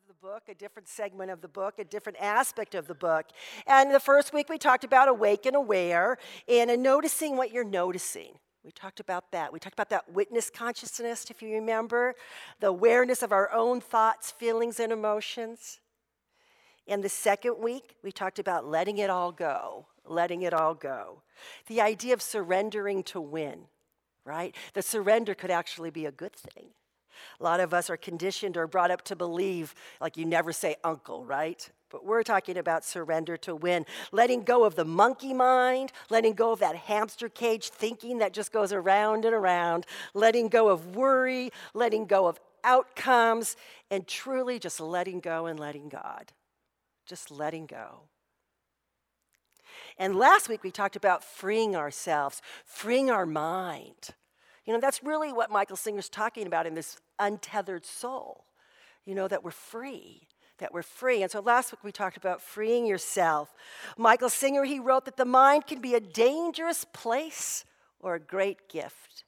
of the book, a different segment of the book, a different aspect of the book. And the first week we talked about awake and aware and noticing what you're noticing. We talked about that. We talked about that witness consciousness, if you remember, the awareness of our own thoughts, feelings, and emotions. And the second week, we talked about letting it all go, letting it all go. The idea of surrendering to win, right? The surrender could actually be a good thing. A lot of us are conditioned or brought up to believe, like you never say uncle, right? But we're talking about surrender to win, letting go of the monkey mind, letting go of that hamster cage thinking that just goes around and around, letting go of worry, letting go of outcomes, and truly just letting go and letting God. Just letting go. And last week we talked about freeing ourselves, freeing our mind. You know, that's really what Michael Singer's talking about in this untethered soul. You know, that we're free, that we're free. And so last week we talked about freeing yourself. Michael Singer, he wrote that the mind can be a dangerous place or a great gift.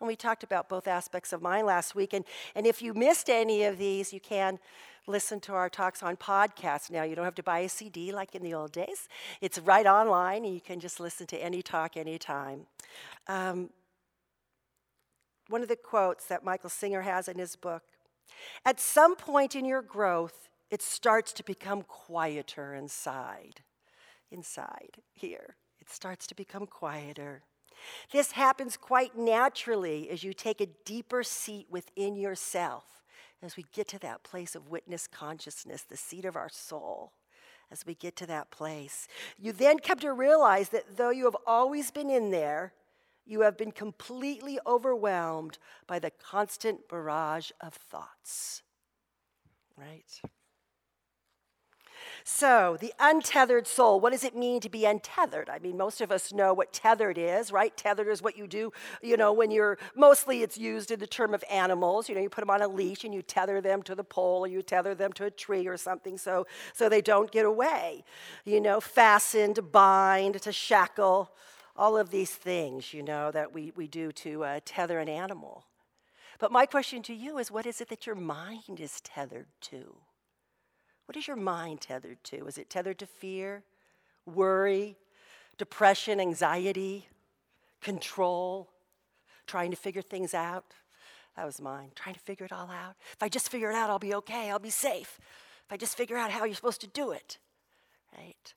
And we talked about both aspects of mind last week. And, and if you missed any of these, you can listen to our talks on podcasts now. You don't have to buy a CD like in the old days. It's right online, and you can just listen to any talk anytime. Um, one of the quotes that Michael Singer has in his book At some point in your growth, it starts to become quieter inside. Inside, here. It starts to become quieter. This happens quite naturally as you take a deeper seat within yourself, as we get to that place of witness consciousness, the seat of our soul. As we get to that place, you then come to realize that though you have always been in there, you have been completely overwhelmed by the constant barrage of thoughts. Right? So, the untethered soul, what does it mean to be untethered? I mean, most of us know what tethered is, right? Tethered is what you do, you know, when you're mostly it's used in the term of animals. You know, you put them on a leash and you tether them to the pole or you tether them to a tree or something so, so they don't get away. You know, fastened, bind, to shackle all of these things, you know, that we, we do to uh, tether an animal. But my question to you is what is it that your mind is tethered to? What is your mind tethered to? Is it tethered to fear, worry, depression, anxiety, control, trying to figure things out? That was mine, trying to figure it all out. If I just figure it out, I'll be okay, I'll be safe. If I just figure out how you're supposed to do it, right?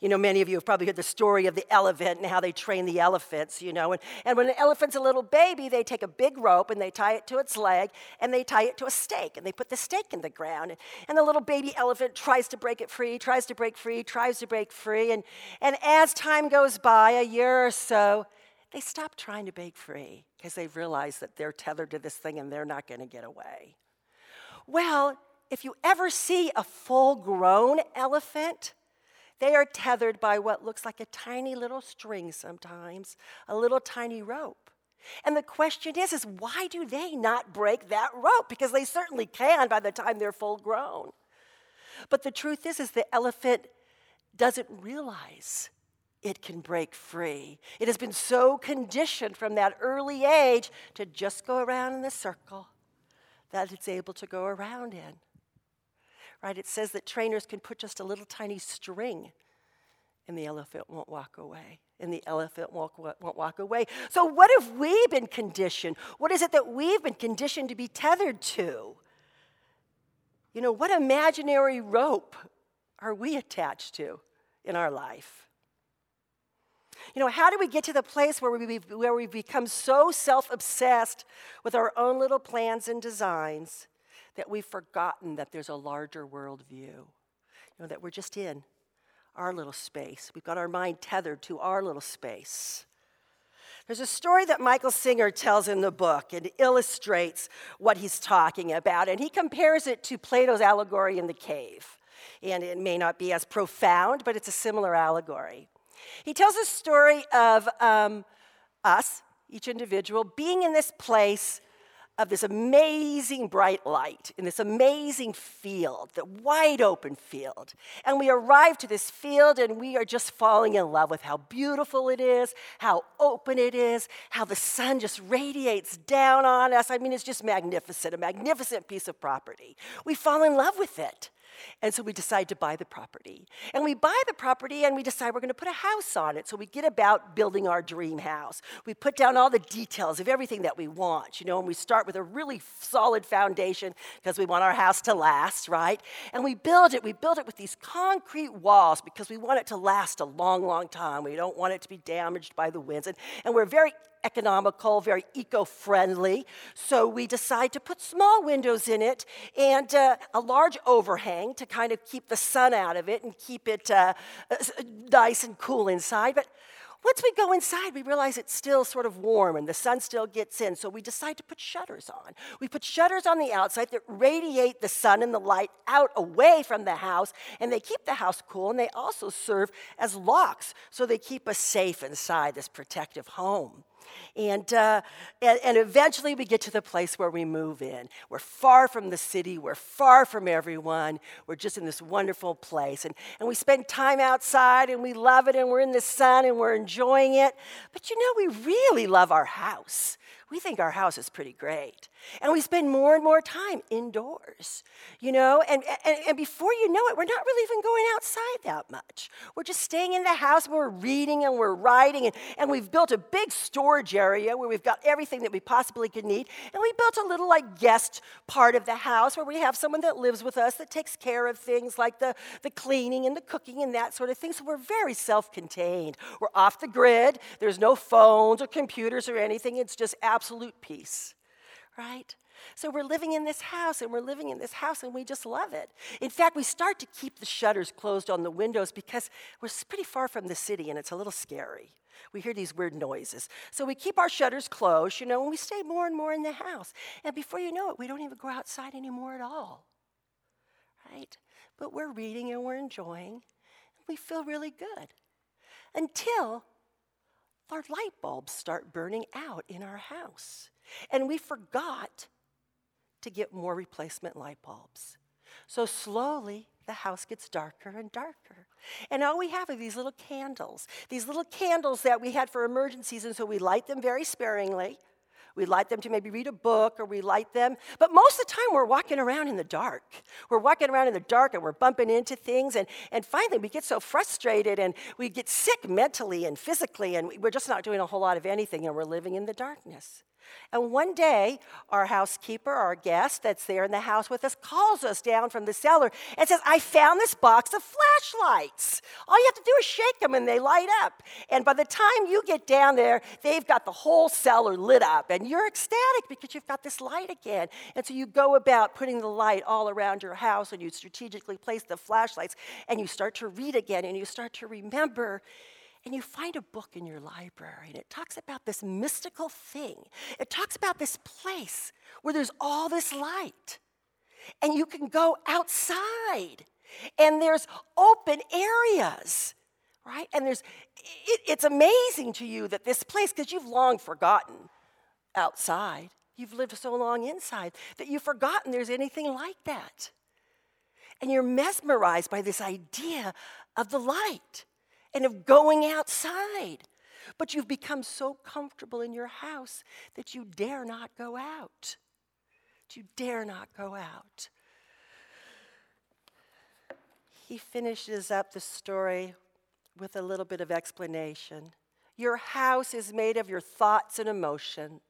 You know, many of you have probably heard the story of the elephant and how they train the elephants, you know. And, and when an elephant's a little baby, they take a big rope and they tie it to its leg and they tie it to a stake and they put the stake in the ground. And, and the little baby elephant tries to break it free, tries to break free, tries to break free. And, and as time goes by, a year or so, they stop trying to break free because they realize that they're tethered to this thing and they're not going to get away. Well, if you ever see a full grown elephant, they are tethered by what looks like a tiny little string sometimes, a little tiny rope. And the question is, is why do they not break that rope? Because they certainly can by the time they're full grown. But the truth is, is the elephant doesn't realize it can break free. It has been so conditioned from that early age to just go around in the circle that it's able to go around in right? It says that trainers can put just a little tiny string and the elephant won't walk away. And the elephant won't, won't walk away. So, what have we been conditioned? What is it that we've been conditioned to be tethered to? You know, what imaginary rope are we attached to in our life? You know, how do we get to the place where we, where we become so self obsessed with our own little plans and designs that we've forgotten that there's a larger worldview. You know, that we're just in our little space. We've got our mind tethered to our little space. There's a story that Michael Singer tells in the book and illustrates what he's talking about, and he compares it to Plato's allegory in the cave. And it may not be as profound, but it's a similar allegory. He tells a story of um, us, each individual, being in this place of this amazing bright light in this amazing field, the wide open field. And we arrive to this field and we are just falling in love with how beautiful it is, how open it is, how the sun just radiates down on us. I mean, it's just magnificent, a magnificent piece of property. We fall in love with it. And so we decide to buy the property. And we buy the property and we decide we're going to put a house on it. So we get about building our dream house. We put down all the details of everything that we want, you know, and we start with a really solid foundation because we want our house to last, right? And we build it. We build it with these concrete walls because we want it to last a long, long time. We don't want it to be damaged by the winds. And, and we're very economical, very eco friendly. So we decide to put small windows in it and uh, a large overhang to kind of keep the sun out of it and keep it uh, nice and cool inside. But once we go inside, we realize it's still sort of warm and the sun still gets in, so we decide to put shutters on. We put shutters on the outside that radiate the sun and the light out away from the house, and they keep the house cool, and they also serve as locks, so they keep us safe inside this protective home. And, uh, and, and eventually we get to the place where we move in. We're far from the city, we're far from everyone, we're just in this wonderful place. And, and we spend time outside and we love it and we're in the sun and we're enjoying it. But you know, we really love our house we think our house is pretty great. And we spend more and more time indoors, you know? And, and, and before you know it, we're not really even going outside that much. We're just staying in the house and we're reading and we're writing. And, and we've built a big storage area where we've got everything that we possibly could need. And we built a little, like, guest part of the house where we have someone that lives with us that takes care of things like the, the cleaning and the cooking and that sort of thing. So we're very self contained. We're off the grid. There's no phones or computers or anything. It's just absolutely absolute peace, right? So we're living in this house and we're living in this house and we just love it. In fact, we start to keep the shutters closed on the windows because we're pretty far from the city and it's a little scary. We hear these weird noises. So we keep our shutters closed, you know, and we stay more and more in the house. And before you know it, we don't even go outside anymore at all. Right? But we're reading and we're enjoying. And we feel really good. Until our light bulbs start burning out in our house. And we forgot to get more replacement light bulbs. So slowly, the house gets darker and darker. And all we have are these little candles, these little candles that we had for emergencies, and so we light them very sparingly. We light them to maybe read a book or we light them. But most of the time, we're walking around in the dark. We're walking around in the dark and we're bumping into things. And, and finally, we get so frustrated and we get sick mentally and physically, and we're just not doing a whole lot of anything and we're living in the darkness. And one day, our housekeeper, our guest that's there in the house with us, calls us down from the cellar and says, I found this box of flashlights. All you have to do is shake them and they light up. And by the time you get down there, they've got the whole cellar lit up. And you're ecstatic because you've got this light again. And so you go about putting the light all around your house and you strategically place the flashlights and you start to read again and you start to remember and you find a book in your library and it talks about this mystical thing. It talks about this place where there's all this light. And you can go outside and there's open areas, right? And there's it, it's amazing to you that this place because you've long forgotten outside. You've lived so long inside that you've forgotten there's anything like that. And you're mesmerized by this idea of the light and of going outside. But you've become so comfortable in your house that you dare not go out. You dare not go out. He finishes up the story with a little bit of explanation. Your house is made of your thoughts and emotions.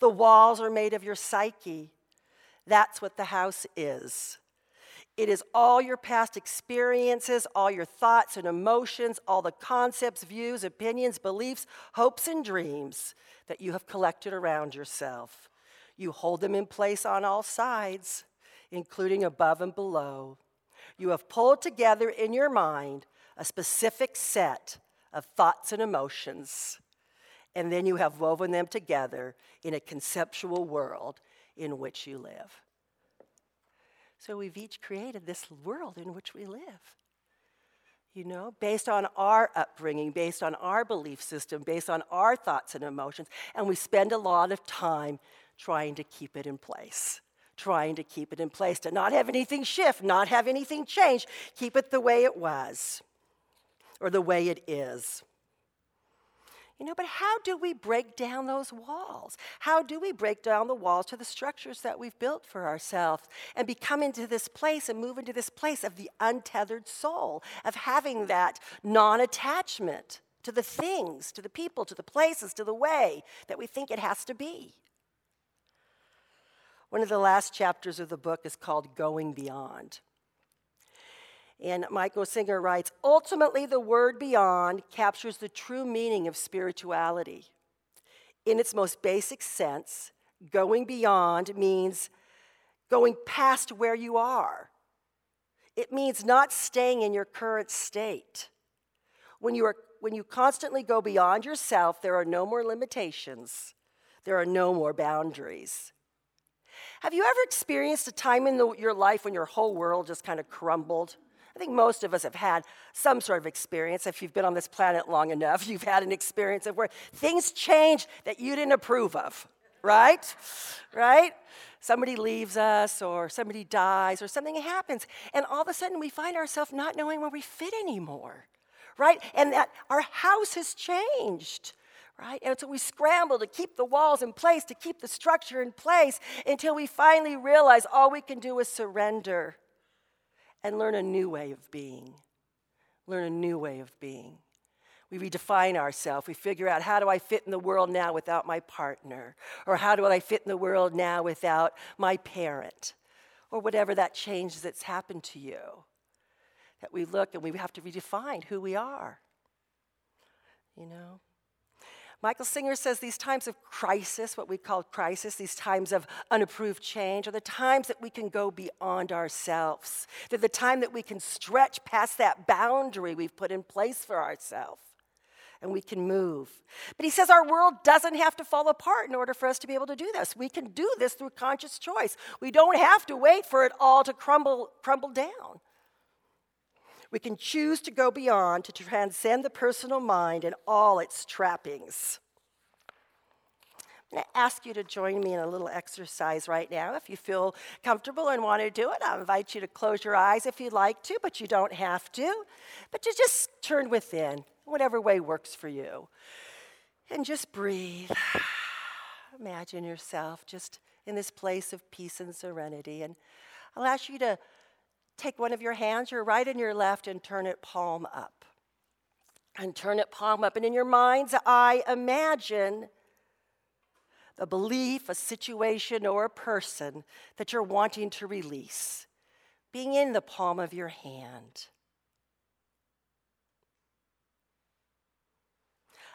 The walls are made of your psyche. That's what the house is. It is all your past experiences, all your thoughts and emotions, all the concepts, views, opinions, beliefs, hopes, and dreams that you have collected around yourself. You hold them in place on all sides, including above and below. You have pulled together in your mind a specific set of thoughts and emotions, and then you have woven them together in a conceptual world in which you live. So we've each created this world in which we live. You know, based on our upbringing, based on our belief system, based on our thoughts and emotions. And we spend a lot of time trying to keep it in place. Trying to keep it in place, to not have anything shift, not have anything change, keep it the way it was or the way it is. You know, but how do we break down those walls? How do we break down the walls to the structures that we've built for ourselves and become into this place and move into this place of the untethered soul, of having that non attachment to the things, to the people, to the places, to the way that we think it has to be? One of the last chapters of the book is called Going Beyond. And Michael Singer writes Ultimately, the word beyond captures the true meaning of spirituality. In its most basic sense, going beyond means going past where you are. It means not staying in your current state. When you, are, when you constantly go beyond yourself, there are no more limitations, there are no more boundaries. Have you ever experienced a time in the, your life when your whole world just kind of crumbled? I think most of us have had some sort of experience. If you've been on this planet long enough, you've had an experience of where things change that you didn't approve of, right? Right? Somebody leaves us, or somebody dies, or something happens, and all of a sudden we find ourselves not knowing where we fit anymore, right? And that our house has changed right? And so we scramble to keep the walls in place, to keep the structure in place, until we finally realize all we can do is surrender and learn a new way of being. Learn a new way of being. We redefine ourselves. We figure out how do I fit in the world now without my partner? Or how do I fit in the world now without my parent? Or whatever that change that's happened to you. That we look and we have to redefine who we are. You know? Michael Singer says these times of crisis, what we call crisis, these times of unapproved change, are the times that we can go beyond ourselves. They're the time that we can stretch past that boundary we've put in place for ourselves and we can move. But he says our world doesn't have to fall apart in order for us to be able to do this. We can do this through conscious choice. We don't have to wait for it all to crumble, crumble down. We can choose to go beyond, to transcend the personal mind and all its trappings. I'm going to ask you to join me in a little exercise right now. If you feel comfortable and want to do it, I'll invite you to close your eyes if you'd like to, but you don't have to. But you just turn within, whatever way works for you. And just breathe. Imagine yourself just in this place of peace and serenity. And I'll ask you to take one of your hands, your right and your left, and turn it palm up. And turn it palm up. And in your mind's eye, imagine a belief, a situation, or a person that you're wanting to release being in the palm of your hand.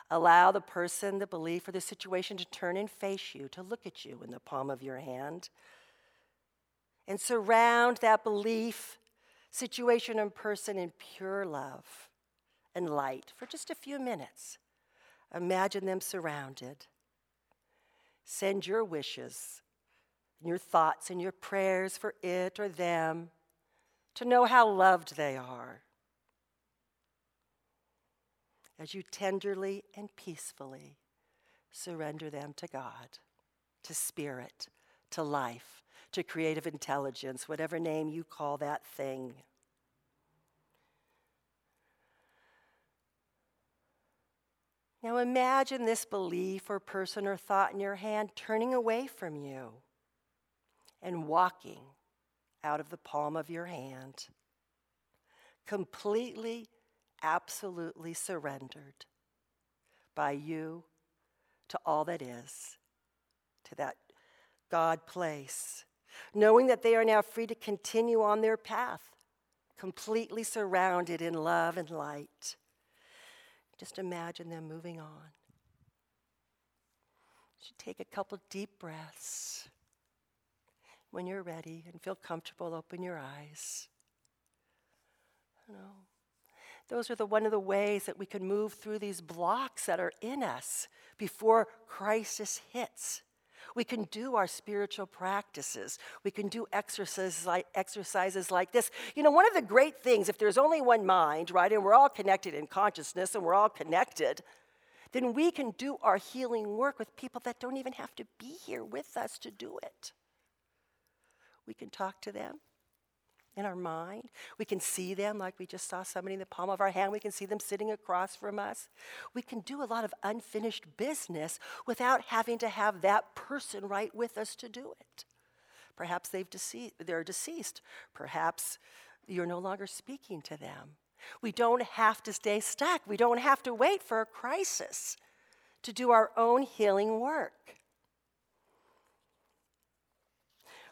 Allow the person, the belief, or the situation to turn and face you, to look at you in the palm of your hand and surround that belief, situation, and person in pure love and light for just a few minutes. Imagine them surrounded. Send your wishes, your thoughts, and your prayers for it or them to know how loved they are. As you tenderly and peacefully surrender them to God, to spirit, to life to creative intelligence, whatever name you call that thing. Now imagine this belief or person or thought in your hand turning away from you and walking out of the palm of your hand, completely, absolutely surrendered by you to all that is, to that God place knowing that they are now free to continue on their path, completely surrounded in love and light. Just imagine them moving on. You take a couple deep breaths. When you're ready and feel comfortable, open your eyes. You know, those are the one of the ways that we can move through these blocks that are in us before crisis hits. We can do our spiritual practices. We can do exercises like, exercises like this. You know, one of the great things, if there's only one mind, right, and we're all connected in consciousness and we're all connected, then we can do our healing work with people that don't even have to be here with us to do it. We can talk to them in our mind. We can see them like we just saw somebody in the palm of our hand. We can see them sitting across from us. We can do a lot of unfinished business without having to have that person right with us to do it. Perhaps they've dece- they're deceased. Perhaps you're no longer speaking to them. We don't have to stay stuck. We don't have to wait for a crisis to do our own healing work.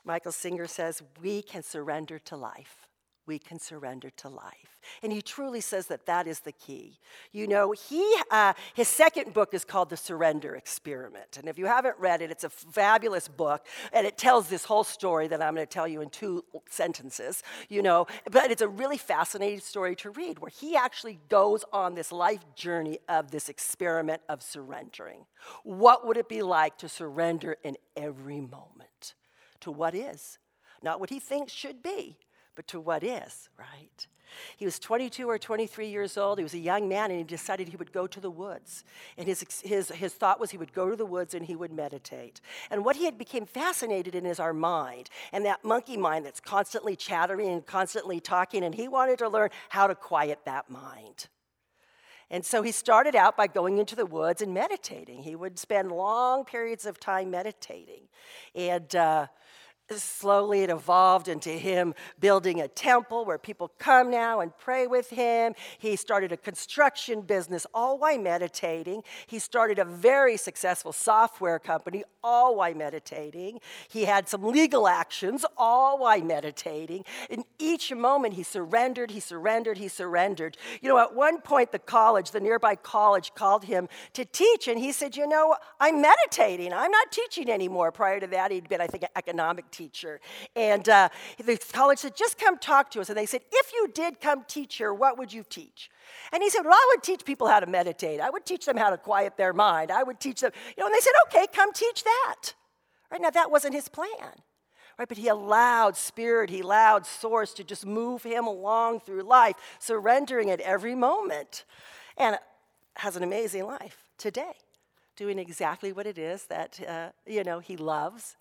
Michael Singer says, We can surrender to life. We can surrender to life. And he truly says that that is the key. You know, he, uh, his second book is called The Surrender Experiment. And if you haven't read it, it's a fabulous book. And it tells this whole story that I'm going to tell you in two sentences, you know. But it's a really fascinating story to read where he actually goes on this life journey of this experiment of surrendering. What would it be like to surrender in every moment? To what is. Not what he thinks should be, but to what is, right? He was 22 or 23 years old. He was a young man, and he decided he would go to the woods. And his, his, his thought was he would go to the woods and he would meditate. And what he had become fascinated in is our mind, and that monkey mind that's constantly chattering and constantly talking, and he wanted to learn how to quiet that mind. And so he started out by going into the woods and meditating. He would spend long periods of time meditating. And uh, slowly it evolved into him building a temple where people come now and pray with him. He started a construction business, all while meditating. He started a very successful software company, all while meditating. He had some legal actions, all while meditating. In each moment, he surrendered, he surrendered, he surrendered. You know, at one point, the college, the nearby college, called him to teach, and he said, You know, I'm meditating. I'm not teaching anymore. Prior to that, he'd been, I think, an economic teacher teacher. And uh, the college said, just come talk to us. And they said, if you did come teach here, what would you teach? And he said, well, I would teach people how to meditate. I would teach them how to quiet their mind. I would teach them, you know, and they said, okay, come teach that. Right now, that wasn't his plan. Right, but he allowed spirit, he allowed source to just move him along through life, surrendering at every moment. And has an amazing life today, doing exactly what it is that, uh, you know, he loves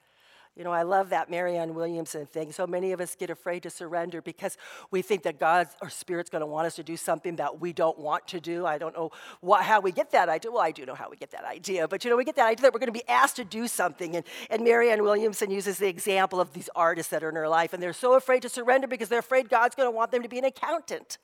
you know, I love that Marianne Williamson thing. So many of us get afraid to surrender because we think that God or Spirit's going to want us to do something that we don't want to do. I don't know what, how we get that idea. Well, I do know how we get that idea, but you know, we get that idea that we're going to be asked to do something. And, and Marianne Williamson uses the example of these artists that are in her life, and they're so afraid to surrender because they're afraid God's going to want them to be an accountant.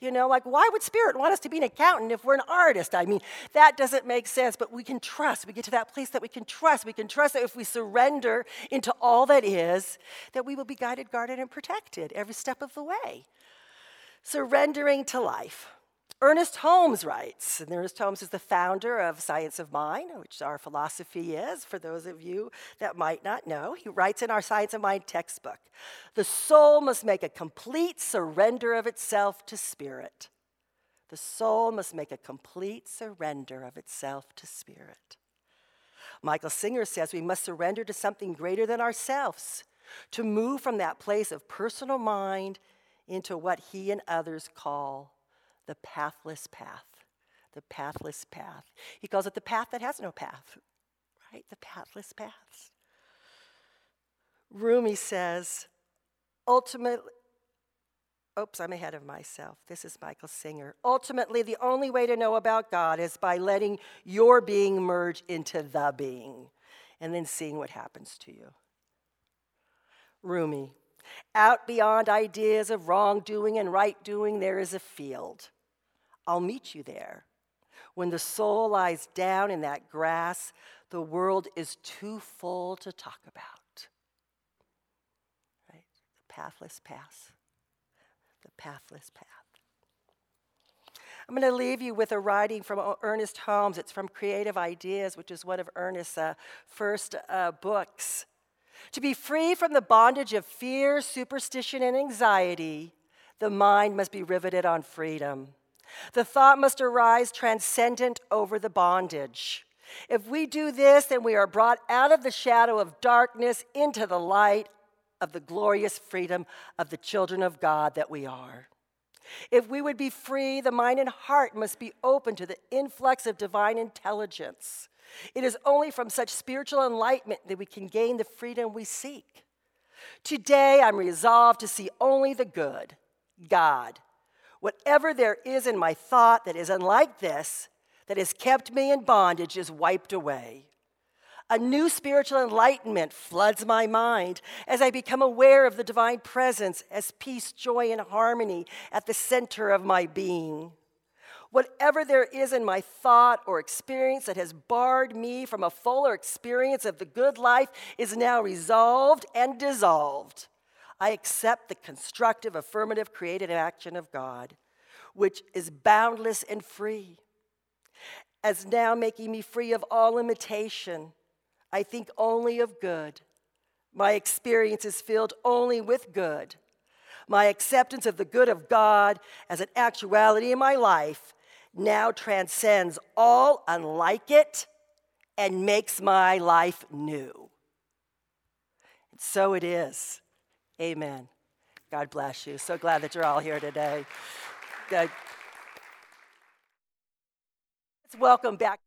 You know, like, why would Spirit want us to be an accountant if we're an artist? I mean, that doesn't make sense, but we can trust. We get to that place that we can trust. We can trust that if we surrender into all that is, that we will be guided, guarded, and protected every step of the way. Surrendering to life. Ernest Holmes writes, and Ernest Holmes is the founder of Science of Mind, which our philosophy is, for those of you that might not know. He writes in our Science of Mind textbook the soul must make a complete surrender of itself to spirit. The soul must make a complete surrender of itself to spirit. Michael Singer says we must surrender to something greater than ourselves, to move from that place of personal mind into what he and others call the pathless path. The pathless path. He calls it the path that has no path, right? The pathless paths. Rumi says, ultimately, oops, I'm ahead of myself. This is Michael Singer. Ultimately, the only way to know about God is by letting your being merge into the being and then seeing what happens to you. Rumi, out beyond ideas of wrongdoing and right doing, there is a field. I'll meet you there. When the soul lies down in that grass, the world is too full to talk about. Right? The pathless path. The pathless path. I'm going to leave you with a writing from Ernest Holmes. It's from Creative Ideas, which is one of Ernest's uh, first uh, books. To be free from the bondage of fear, superstition, and anxiety, the mind must be riveted on freedom. The thought must arise transcendent over the bondage. If we do this, then we are brought out of the shadow of darkness into the light of the glorious freedom of the children of God that we are. If we would be free, the mind and heart must be open to the influx of divine intelligence. It is only from such spiritual enlightenment that we can gain the freedom we seek. Today, I'm resolved to see only the good, God. Whatever there is in my thought that is unlike this, that has kept me in bondage, is wiped away. A new spiritual enlightenment floods my mind as I become aware of the divine presence as peace, joy, and harmony at the center of my being. Whatever there is in my thought or experience that has barred me from a fuller experience of the good life is now resolved and dissolved. I accept the constructive, affirmative, creative action of God, which is boundless and free, as now making me free of all limitation I think only of good. My experience is filled only with good. My acceptance of the good of God as an actuality in my life now transcends all unlike it and makes my life new. And so it is. Amen. God bless you. So glad that you're all here today. Good. Let's welcome back.